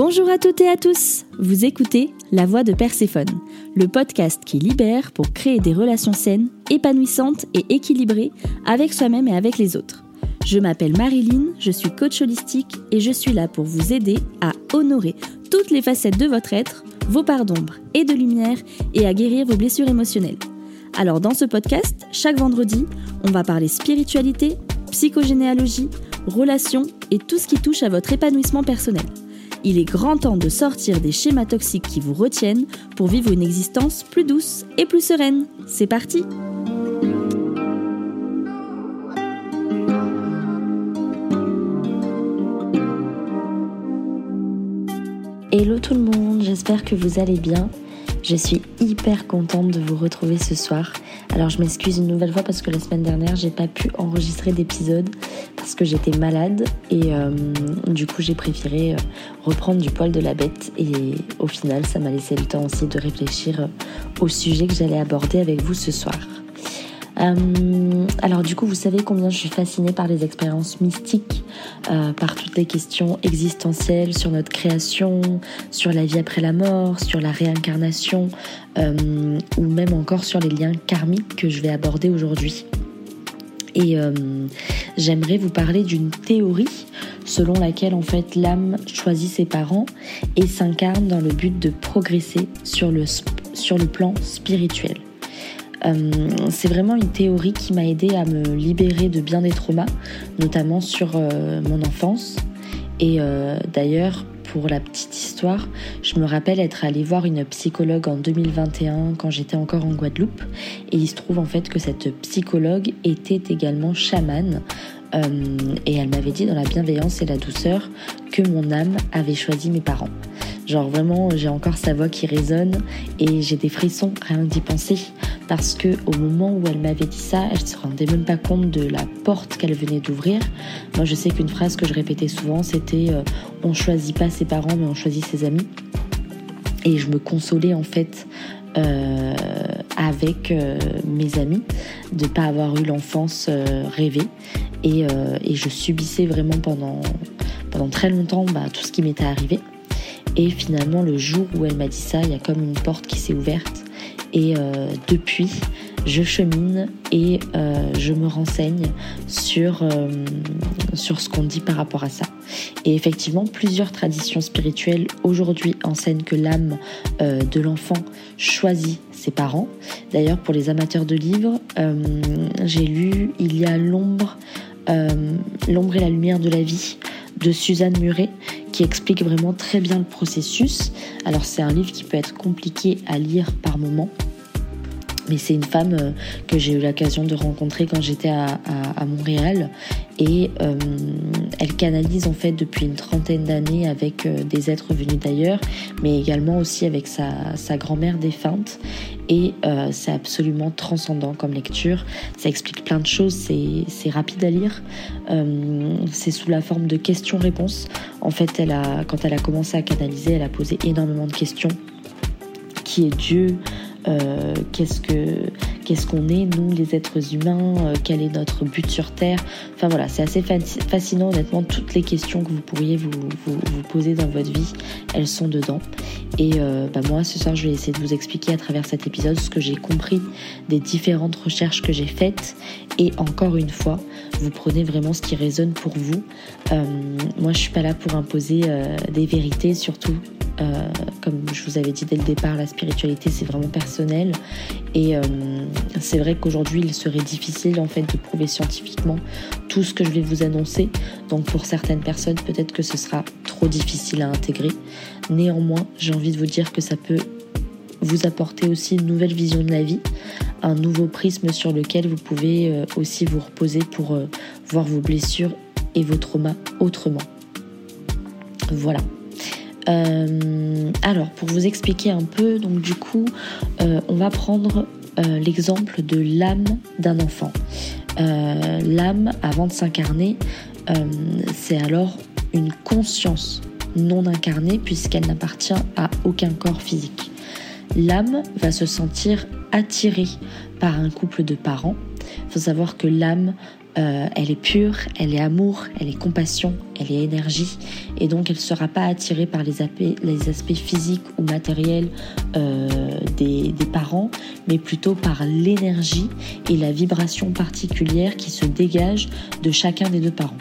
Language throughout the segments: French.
Bonjour à toutes et à tous. Vous écoutez La Voix de Perséphone, le podcast qui libère pour créer des relations saines, épanouissantes et équilibrées avec soi-même et avec les autres. Je m'appelle Marilyn, je suis coach holistique et je suis là pour vous aider à honorer toutes les facettes de votre être, vos parts d'ombre et de lumière et à guérir vos blessures émotionnelles. Alors dans ce podcast, chaque vendredi, on va parler spiritualité, psychogénéalogie, relations et tout ce qui touche à votre épanouissement personnel. Il est grand temps de sortir des schémas toxiques qui vous retiennent pour vivre une existence plus douce et plus sereine. C'est parti Hello tout le monde, j'espère que vous allez bien. Je suis hyper contente de vous retrouver ce soir. Alors je m'excuse une nouvelle fois parce que la semaine dernière j'ai pas pu enregistrer d'épisode parce que j'étais malade et euh, du coup j'ai préféré euh, reprendre du poil de la bête et au final ça m'a laissé le temps aussi de réfléchir euh, au sujet que j'allais aborder avec vous ce soir. Euh, alors du coup, vous savez combien je suis fascinée par les expériences mystiques, euh, par toutes les questions existentielles sur notre création, sur la vie après la mort, sur la réincarnation, euh, ou même encore sur les liens karmiques que je vais aborder aujourd'hui. Et j'aimerais vous parler d'une théorie selon laquelle en fait l'âme choisit ses parents et s'incarne dans le but de progresser sur le, sur le plan spirituel. Euh, c'est vraiment une théorie qui m'a aidé à me libérer de bien des traumas, notamment sur euh, mon enfance. Et euh, d'ailleurs, pour la petite histoire, je me rappelle être allée voir une psychologue en 2021 quand j'étais encore en Guadeloupe. Et il se trouve en fait que cette psychologue était également chamane. et elle m'avait dit dans la bienveillance et la douceur que mon âme avait choisi mes parents. Genre vraiment, j'ai encore sa voix qui résonne et j'ai des frissons rien que d'y penser parce que au moment où elle m'avait dit ça, elle se rendait même pas compte de la porte qu'elle venait d'ouvrir. Moi, je sais qu'une phrase que je répétais souvent, c'était euh, on choisit pas ses parents, mais on choisit ses amis. Et je me consolais en fait euh, avec euh, mes amis de pas avoir eu l'enfance rêvée et, et, je subissais vraiment pendant pendant très longtemps bah, tout ce qui m'était arrivé. Et finalement, le jour où elle m'a dit ça, il y a comme une porte qui s'est ouverte. Et euh, depuis, je chemine et euh, je me renseigne sur, euh, sur ce qu'on dit par rapport à ça. Et effectivement, plusieurs traditions spirituelles aujourd'hui enseignent que l'âme de l'enfant choisit ses parents. D'ailleurs, pour les amateurs de livres, j'ai lu Il y a l'ombre, l'ombre et la lumière de la vie de Suzanne Muret qui explique vraiment très bien le processus. Alors c'est un livre qui peut être compliqué à lire par moment, mais c'est une femme euh, que j'ai eu l'occasion de rencontrer quand j'étais à, Montréal et euh, elle canalise en fait depuis une trentaine d'années avec euh, des êtres venus d'ailleurs, mais également aussi avec sa, grand-mère défunte et c'est absolument transcendant comme lecture. Ça explique plein de choses, c'est rapide à lire, c'est sous la forme de questions-réponses. En fait, elle a, quand elle a commencé à canaliser, elle a posé énormément de questions. Qui est Dieu? Euh, qu'est-ce que qu'est-ce qu'on est nous les êtres humains, euh, quel est notre but sur Terre. Enfin voilà, c'est assez fascinant honnêtement toutes les questions que vous pourriez vous, poser dans votre vie, elles sont dedans. Et euh, bah moi ce soir je vais essayer de vous expliquer à travers cet épisode ce que j'ai compris des différentes recherches que j'ai faites. Et encore une fois, vous prenez vraiment ce qui résonne pour vous. moi je suis pas là pour imposer des vérités, surtout euh, comme je vous avais dit dès le départ, la spiritualité c'est vraiment personnel et euh, c'est vrai qu'aujourd'hui il serait difficile en fait de prouver scientifiquement tout ce que je vais vous annoncer. Donc pour certaines personnes peut-être que ce sera trop difficile à intégrer. Néanmoins, j'ai envie de vous dire que ça peut vous apporter aussi une nouvelle vision de la vie, un nouveau prisme sur lequel vous pouvez euh, aussi vous reposer pour voir vos blessures et vos traumas autrement. Voilà. Euh, alors, pour vous expliquer un peu, donc du coup, euh, on va prendre euh, l'exemple de l'âme d'un enfant. l'âme, avant de s'incarner, c'est alors une conscience non incarnée puisqu'elle n'appartient à aucun corps physique. L'âme va se sentir attirée par un couple de parents. Il faut savoir que l'âme euh, elle est pure, elle est amour, elle est compassion, elle est énergie, et donc elle ne sera pas attirée par les aspects, physiques ou matériels euh, des, des parents, mais plutôt par l'énergie et la vibration particulière qui se dégage de chacun des deux parents.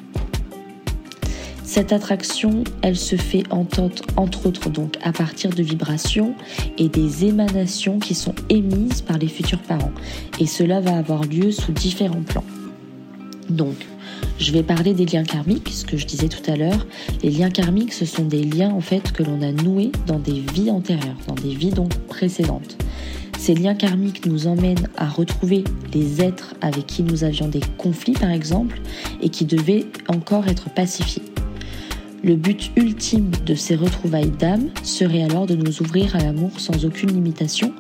Cette attraction, elle se fait entre, autres donc à partir de vibrations et des émanations qui sont émises par les futurs parents. Et cela va avoir lieu sous différents plans. Donc, je vais parler des liens karmiques, ce que je disais tout à l'heure. Les liens karmiques, ce sont des liens en fait que l'on a noués dans des vies antérieures, dans des vies donc précédentes. Ces liens karmiques nous emmènent à retrouver les êtres avec qui nous avions des conflits par exemple et qui devaient encore être pacifiés. Le but ultime de ces retrouvailles d'âme serait alors de nous ouvrir à l'amour sans aucune limitation,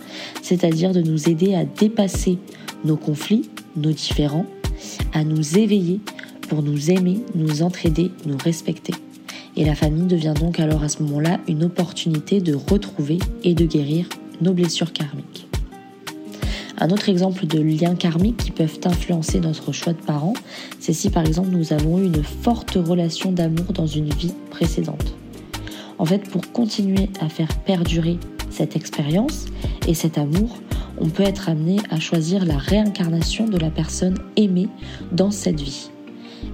c'est-à-dire de nous aider à dépasser nos conflits, nos différends, à nous éveiller pour nous aimer, nous entraider, nous respecter. Et la famille devient donc alors à ce moment-là une opportunité de retrouver et de guérir nos blessures karmiques. Un autre exemple de liens karmiques qui peuvent influencer notre choix de parents, c'est si par exemple nous avons eu une forte relation d'amour dans une vie précédente. En fait, pour continuer à faire perdurer cette expérience et cet amour, on peut être amené à choisir la réincarnation de la personne aimée dans cette vie.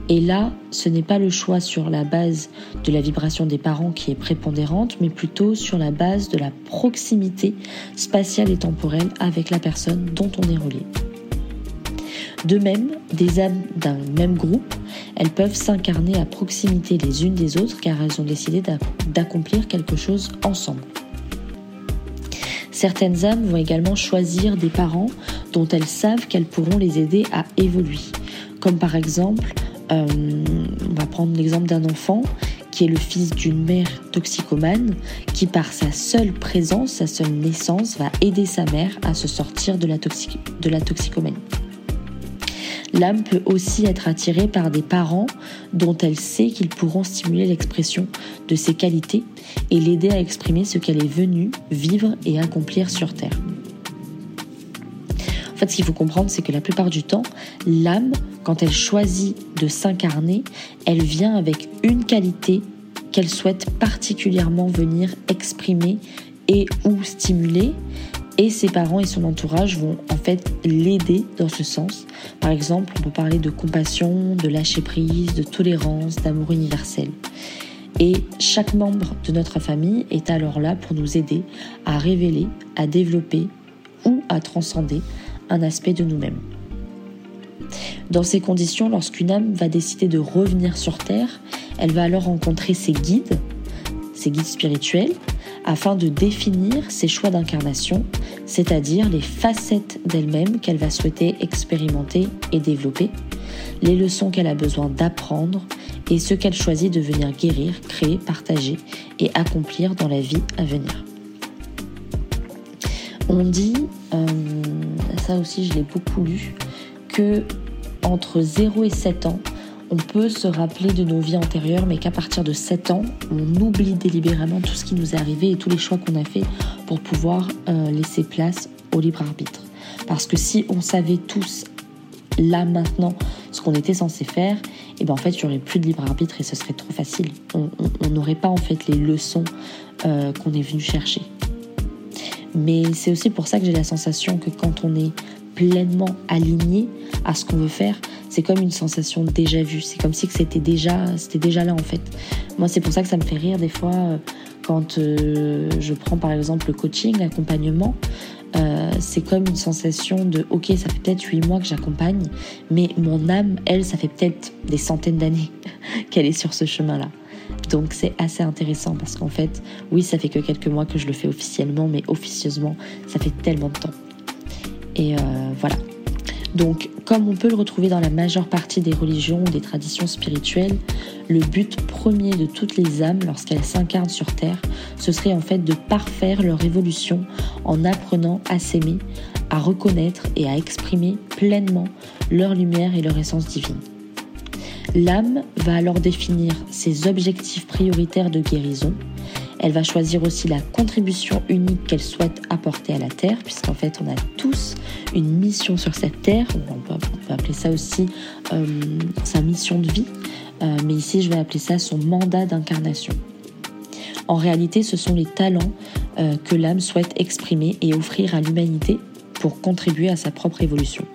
Et là, ce n'est pas le choix sur la base de la vibration des parents qui est prépondérante, mais plutôt sur la base de la proximité spatiale et temporelle avec la personne dont on est relié. De même, des âmes d'un même groupe, elles peuvent s'incarner à proximité les unes des autres car elles ont décidé d'accomplir quelque chose ensemble. Certaines âmes vont également choisir des parents dont elles savent qu'elles pourront les aider à évoluer, comme par exemple euh, on va prendre l'exemple d'un enfant qui est le fils d'une mère toxicomane, qui par sa seule présence, sa seule naissance, va aider sa mère à se sortir de la, de la toxicomanie. L'âme peut aussi être attirée par des parents dont elle sait qu'ils pourront stimuler l'expression de ses qualités et l'aider à exprimer ce qu'elle est venue vivre et accomplir sur Terre. En fait, ce qu'il faut comprendre, c'est que la plupart du temps, l'âme quand elle choisit de s'incarner, elle vient avec une qualité qu'elle souhaite particulièrement venir exprimer et ou stimuler et ses parents et son entourage vont en fait l'aider dans ce sens. Par exemple, on peut parler de compassion, de lâcher prise, de tolérance, d'amour universel. Et chaque membre de notre famille est alors là pour nous aider à révéler, à développer ou à transcender un aspect de nous-mêmes. Dans ces conditions, lorsqu'une âme va décider de revenir sur Terre, elle va alors rencontrer ses guides, ses guides spirituels, afin de définir ses choix d'incarnation, c'est-à-dire les facettes d'elle-même qu'elle va souhaiter expérimenter et développer, les leçons qu'elle a besoin d'apprendre et ce qu'elle choisit de venir guérir, créer, partager et accomplir dans la vie à venir. On dit, euh, ça aussi je l'ai beaucoup lu, que entre 0 et 7 ans, on peut se rappeler de nos vies antérieures, mais qu'à partir de 7 ans, on oublie délibérément tout ce qui nous est arrivé et tous les choix qu'on a fait pour pouvoir euh, laisser place au libre arbitre. Parce que si on savait tous, là maintenant, ce qu'on était censé faire, et eh ben en fait, il n'y aurait plus de libre arbitre et ce serait trop facile. On n'aurait pas en fait les leçons euh, qu'on est venu chercher. Mais c'est aussi pour ça que j'ai la sensation que quand on est pleinement aligné à ce qu'on veut faire, c'est comme une sensation déjà vue. C'est comme si c'était déjà, c'était déjà là en fait. Moi, c'est pour ça que ça me fait rire des fois euh, quand euh, je prends par exemple le coaching, l'accompagnement. Euh, c'est comme une sensation de ok, ça fait peut-être huit mois que j'accompagne, mais mon âme, elle, ça fait peut-être des centaines d'années qu'elle est sur ce chemin-là. Donc c'est assez intéressant parce qu'en fait, oui, ça fait que quelques mois que je le fais officiellement, mais officieusement, ça fait tellement de temps. Et voilà. Donc, comme on peut le retrouver dans la majeure partie des religions ou des traditions spirituelles, le but premier de toutes les âmes lorsqu'elles s'incarnent sur Terre, ce serait en fait de parfaire leur évolution en apprenant à s'aimer, à reconnaître et à exprimer pleinement leur lumière et leur essence divine. L'âme va alors définir ses objectifs prioritaires de guérison, Elle va choisir aussi la contribution unique qu'elle souhaite apporter à la Terre, puisqu'en fait on a tous une mission sur cette Terre. On peut, appeler ça aussi euh, sa mission de vie, euh, mais ici je vais appeler ça son mandat d'incarnation. En réalité, ce sont les talents euh, que l'âme souhaite exprimer et offrir à l'humanité pour contribuer à sa propre évolution.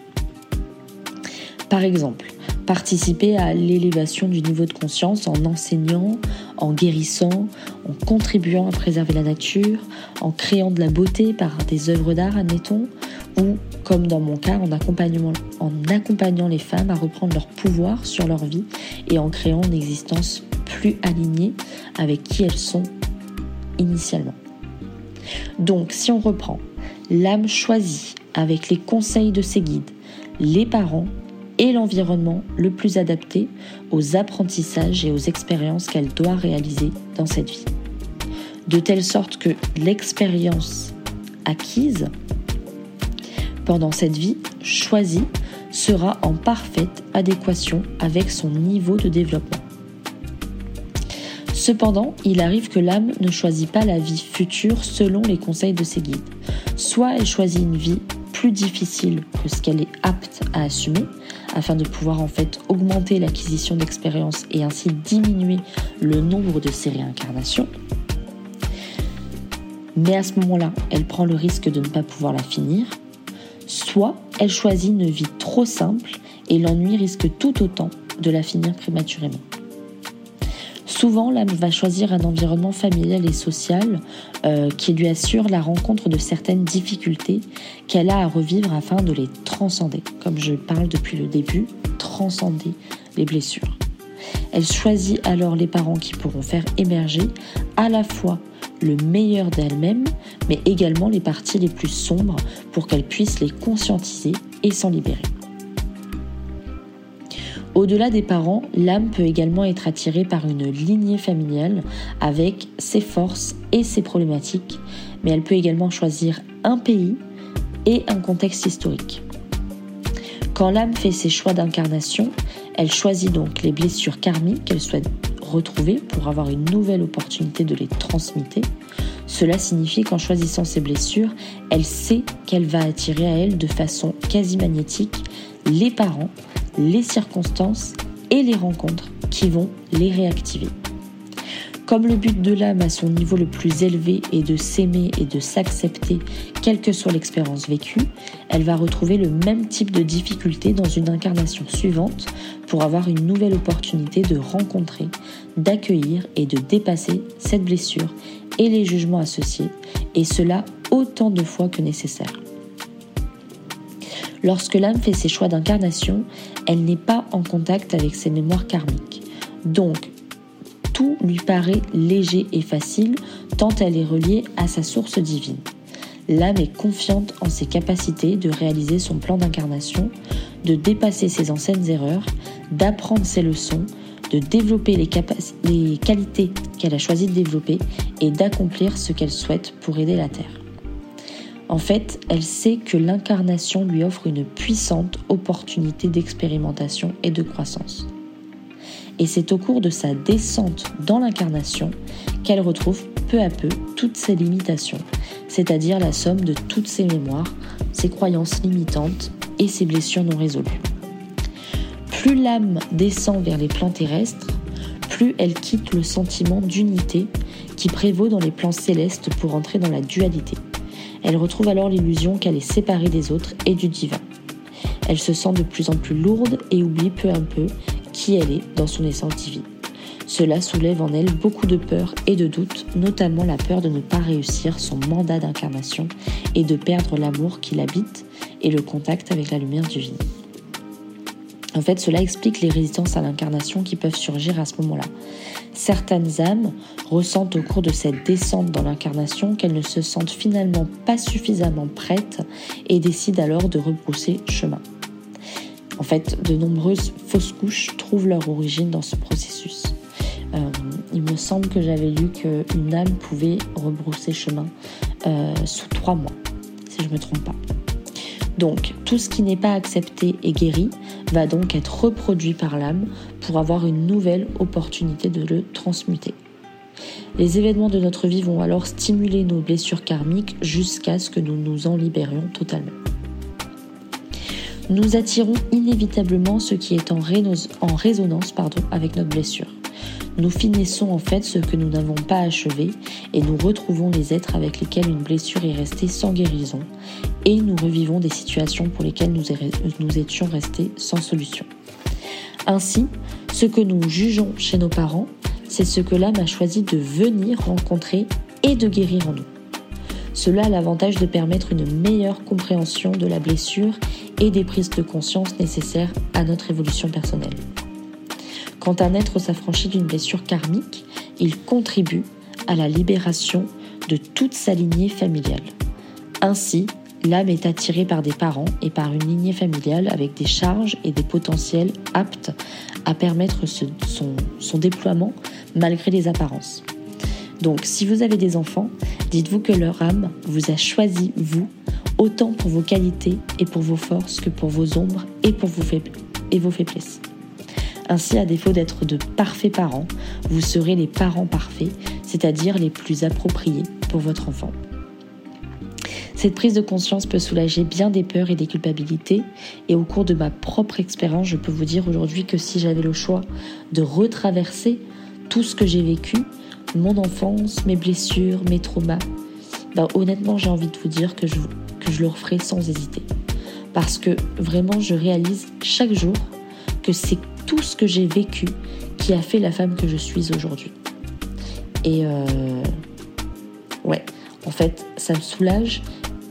Par exemple, participer à l'élévation du niveau de conscience en enseignant, en guérissant, en contribuant à préserver la nature, en créant de la beauté par des œuvres d'art, admettons, ou, comme dans mon cas, en accompagnant, en accompagnant les femmes à reprendre leur pouvoir sur leur vie et en créant une existence plus alignée avec qui elles sont initialement. Donc, si on reprend, l'âme choisit avec les conseils de ses guides, les parents et l'environnement le plus adapté aux apprentissages et aux expériences qu'elle doit réaliser dans cette vie. De telle sorte que l'expérience acquise pendant cette vie choisie sera en parfaite adéquation avec son niveau de développement. Cependant, il arrive que l'âme ne choisit pas la vie future selon les conseils de ses guides. Soit elle choisit une vie plus difficile que ce qu'elle est apte à assumer, afin de pouvoir en fait augmenter l'acquisition d'expérience et ainsi diminuer le nombre de ses réincarnations. Mais à ce moment-là, elle prend le risque de ne pas pouvoir la finir. Soit elle choisit une vie trop simple et l'ennui risque tout autant de la finir prématurément. Souvent, l'âme va choisir un environnement familial et social euh, qui lui assure la rencontre de certaines difficultés qu'elle a à revivre afin de les transcender. Comme je parle depuis le début, transcender les blessures. Elle choisit alors les parents qui pourront faire émerger à la fois le meilleur d'elle-même, mais également les parties les plus sombres pour qu'elle puisse les conscientiser et s'en libérer. Au-delà des parents, l'âme peut également être attirée par une lignée familiale avec ses forces et ses problématiques, mais elle peut également choisir un pays et un contexte historique. Quand l'âme fait ses choix d'incarnation, elle choisit donc les blessures karmiques qu'elle souhaite retrouver pour avoir une nouvelle opportunité de les transmuter. Cela signifie qu'en choisissant ces blessures, elle sait qu'elle va attirer à elle de façon quasi magnétique les parents les circonstances et les rencontres qui vont les réactiver. Comme le but de l'âme à son niveau le plus élevé est de s'aimer et de s'accepter, quelle que soit l'expérience vécue, elle va retrouver le même type de difficulté dans une incarnation suivante pour avoir une nouvelle opportunité de rencontrer, d'accueillir et de dépasser cette blessure et les jugements associés, et cela autant de fois que nécessaire. Lorsque l'âme fait ses choix d'incarnation, elle n'est pas en contact avec ses mémoires karmiques. Donc, tout lui paraît léger et facile tant elle est reliée à sa source divine. L'âme est confiante en ses capacités de réaliser son plan d'incarnation, de dépasser ses anciennes erreurs, d'apprendre ses leçons, de développer les, qualités qu'elle a choisi de développer et d'accomplir ce qu'elle souhaite pour aider la Terre. En fait, elle sait que l'incarnation lui offre une puissante opportunité d'expérimentation et de croissance. Et c'est au cours de sa descente dans l'incarnation qu'elle retrouve peu à peu toutes ses limitations, c'est-à-dire la somme de toutes ses mémoires, ses croyances limitantes et ses blessures non résolues. Plus l'âme descend vers les plans terrestres, plus elle quitte le sentiment d'unité qui prévaut dans les plans célestes pour entrer dans la dualité. Elle retrouve alors l'illusion qu'elle est séparée des autres et du divin. Elle se sent de plus en plus lourde et oublie peu à peu qui elle est dans son essence divine. Cela soulève en elle beaucoup de peur et de doutes, notamment la peur de ne pas réussir son mandat d'incarnation et de perdre l'amour qui l'habite et le contact avec la lumière divine. En fait, cela explique les résistances à l'incarnation qui peuvent surgir à ce moment-là. Certaines âmes ressentent au cours de cette descente dans l'incarnation qu'elles ne se sentent finalement pas suffisamment prêtes et décident alors de rebrousser chemin. En fait, de nombreuses fausses couches trouvent leur origine dans ce processus. Euh, il me semble que j'avais lu qu'une âme pouvait rebrousser chemin euh, sous trois mois, si je ne me trompe pas. Donc, tout ce qui n'est pas accepté et guéri va donc être reproduit par l'âme pour avoir une nouvelle opportunité de le transmuter. Les événements de notre vie vont alors stimuler nos blessures karmiques jusqu'à ce que nous nous en libérions totalement. Nous attirons inévitablement ce qui est en, résonance avec notre blessure. Nous finissons en fait ce que nous n'avons pas achevé et nous retrouvons les êtres avec lesquels une blessure est restée sans guérison et nous revivons des situations pour lesquelles nous, étions restés sans solution. Ainsi, ce que nous jugeons chez nos parents, c'est ce que l'âme a choisi de venir rencontrer et de guérir en nous. Cela a l'avantage de permettre une meilleure compréhension de la blessure et des prises de conscience nécessaires à notre évolution personnelle. Quand un être s'affranchit d'une blessure karmique, il contribue à la libération de toute sa lignée familiale. Ainsi, l'âme est attirée par des parents et par une lignée familiale avec des charges et des potentiels aptes à permettre son, déploiement malgré les apparences. Donc si vous avez des enfants, dites-vous que leur âme vous a choisi, vous, autant pour vos qualités et pour vos forces que pour vos ombres et pour vos faiblesses. Ainsi, à défaut d'être de parfaits parents, vous serez les parents parfaits, c'est-à-dire les plus appropriés pour votre enfant. Cette prise de conscience peut soulager bien des peurs et des culpabilités, et au cours de ma propre expérience, je peux vous dire aujourd'hui que si j'avais le choix de retraverser tout ce que j'ai vécu, mon enfance, mes blessures, mes traumas, bah, honnêtement j'ai envie de vous dire que je, que je le referai sans hésiter. Parce que vraiment je réalise chaque jour que c'est tout ce que j'ai vécu qui a fait la femme que je suis aujourd'hui. Et euh, ouais, en fait, ça me soulage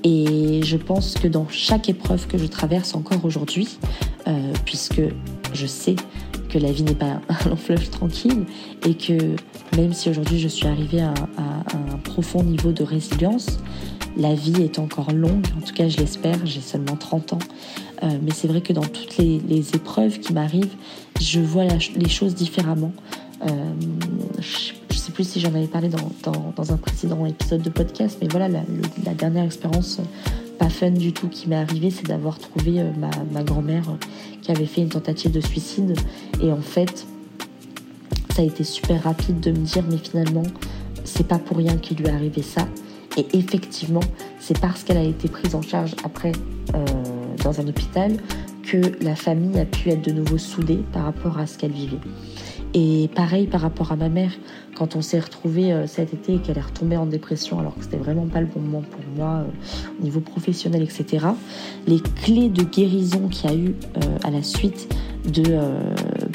et je pense que dans chaque épreuve que je traverse encore aujourd'hui, euh, puisque je sais que la vie n'est pas un long fleuve tranquille et que même si aujourd'hui je suis arrivée à, un profond niveau de résilience, la vie est encore longue, en tout cas je l'espère, j'ai seulement 30 ans, euh, mais c'est vrai que dans toutes les, épreuves qui m'arrivent, je vois les choses différemment. Euh, je ne sais plus si j'en avais parlé dans, un précédent épisode de podcast, mais voilà, la, dernière expérience pas fun du tout qui m'est arrivée, c'est d'avoir trouvé euh, ma, grand-mère qui avait fait une tentative de suicide. Et en fait, ça a été super rapide de me dire, mais finalement, c'est pas pour rien qu'il lui est arrivé ça. Et effectivement, c'est parce qu'elle a été prise en charge après dans un hôpital que la famille a pu être de nouveau soudée par rapport à ce qu'elle vivait. Et pareil par rapport à ma mère, quand on s'est retrouvé euh, cet été et qu'elle est retombée en dépression alors que c'était vraiment pas le bon moment pour moi euh, au niveau professionnel, etc. Les clés de guérison qu'il y a eu euh, à la suite de,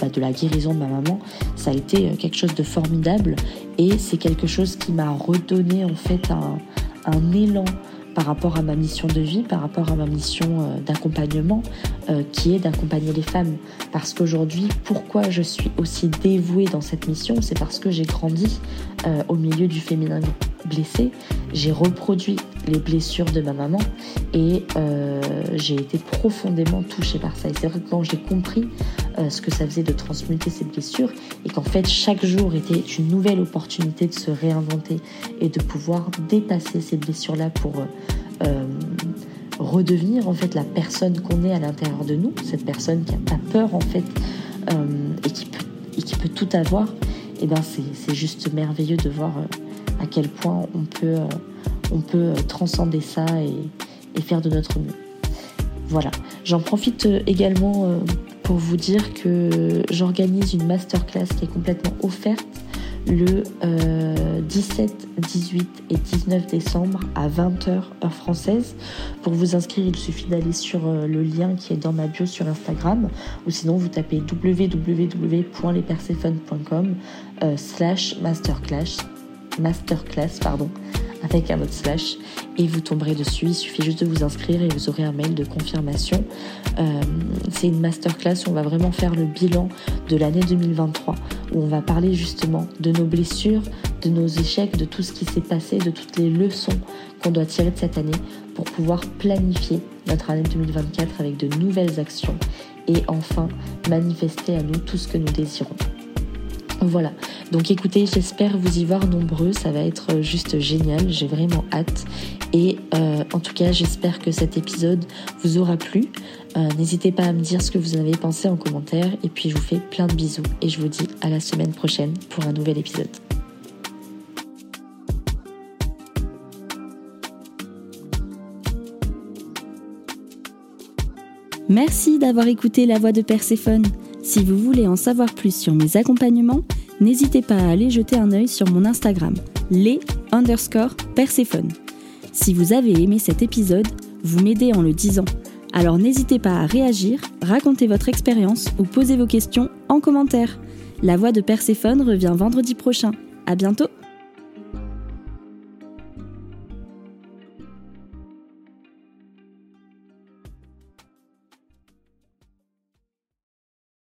de la guérison de ma maman, ça a été quelque chose de formidable et c'est quelque chose qui m'a redonné en fait un, un élan par rapport à ma mission de vie, par rapport à ma mission euh, d'accompagnement, euh, qui est d'accompagner les femmes. Parce qu'aujourd'hui, pourquoi je suis aussi dévouée dans cette mission, c'est parce que j'ai grandi euh, au milieu du féminin blessé, j'ai reproduit les blessures de ma maman et j'ai été profondément touchée par ça. Et c'est vrai que quand j'ai compris ce que ça faisait de transmuter ces blessures et qu'en fait chaque jour était une nouvelle opportunité de se réinventer et de pouvoir dépasser ces blessures-là pour euh, redevenir en fait la personne qu'on est à l'intérieur de nous, cette personne qui a pas peur en fait euh, et, qui peut, et qui peut tout avoir, et eh ben c'est juste merveilleux de voir euh, à quel point on peut, on peut transcender ça et faire de notre mieux. Voilà, j'en profite également pour vous dire que j'organise une masterclass qui est complètement offerte le 17, euh, 18 et 19 décembre à 20h heure française. Pour vous inscrire, il suffit d'aller sur euh, le lien qui est dans ma bio sur Instagram ou sinon vous tapez www.lespersephone.com euh, slash masterclass masterclass pardon avec un autre slash et vous tomberez dessus. Il suffit juste de vous inscrire et vous aurez un mail de confirmation. Euh, c'est une masterclass où on va vraiment faire le bilan de l'année 2023, où on va parler justement de nos blessures, de nos échecs, de tout ce qui s'est passé, de toutes les leçons qu'on doit tirer de cette année pour pouvoir planifier notre année 2024 avec de nouvelles actions et enfin manifester à nous tout ce que nous désirons. Voilà, donc écoutez, j'espère vous y voir nombreux, ça va être euh, juste génial, j'ai vraiment hâte. Et euh, en tout cas, j'espère que cet épisode vous aura plu. Euh, n'hésitez pas à me dire ce que vous en avez pensé en commentaire, et puis je vous fais plein de bisous, et je vous dis à la semaine prochaine pour un nouvel épisode. Merci d'avoir écouté La Voix de Perséphone. Si vous voulez en savoir plus sur mes accompagnements, n'hésitez pas à aller jeter un œil sur mon Instagram, les underscore Perséphone. Si vous avez aimé cet épisode, vous m'aidez en le disant. Alors n'hésitez pas à réagir, raconter votre expérience ou poser vos questions en commentaire. La voix de Perséphone revient vendredi prochain. À bientôt!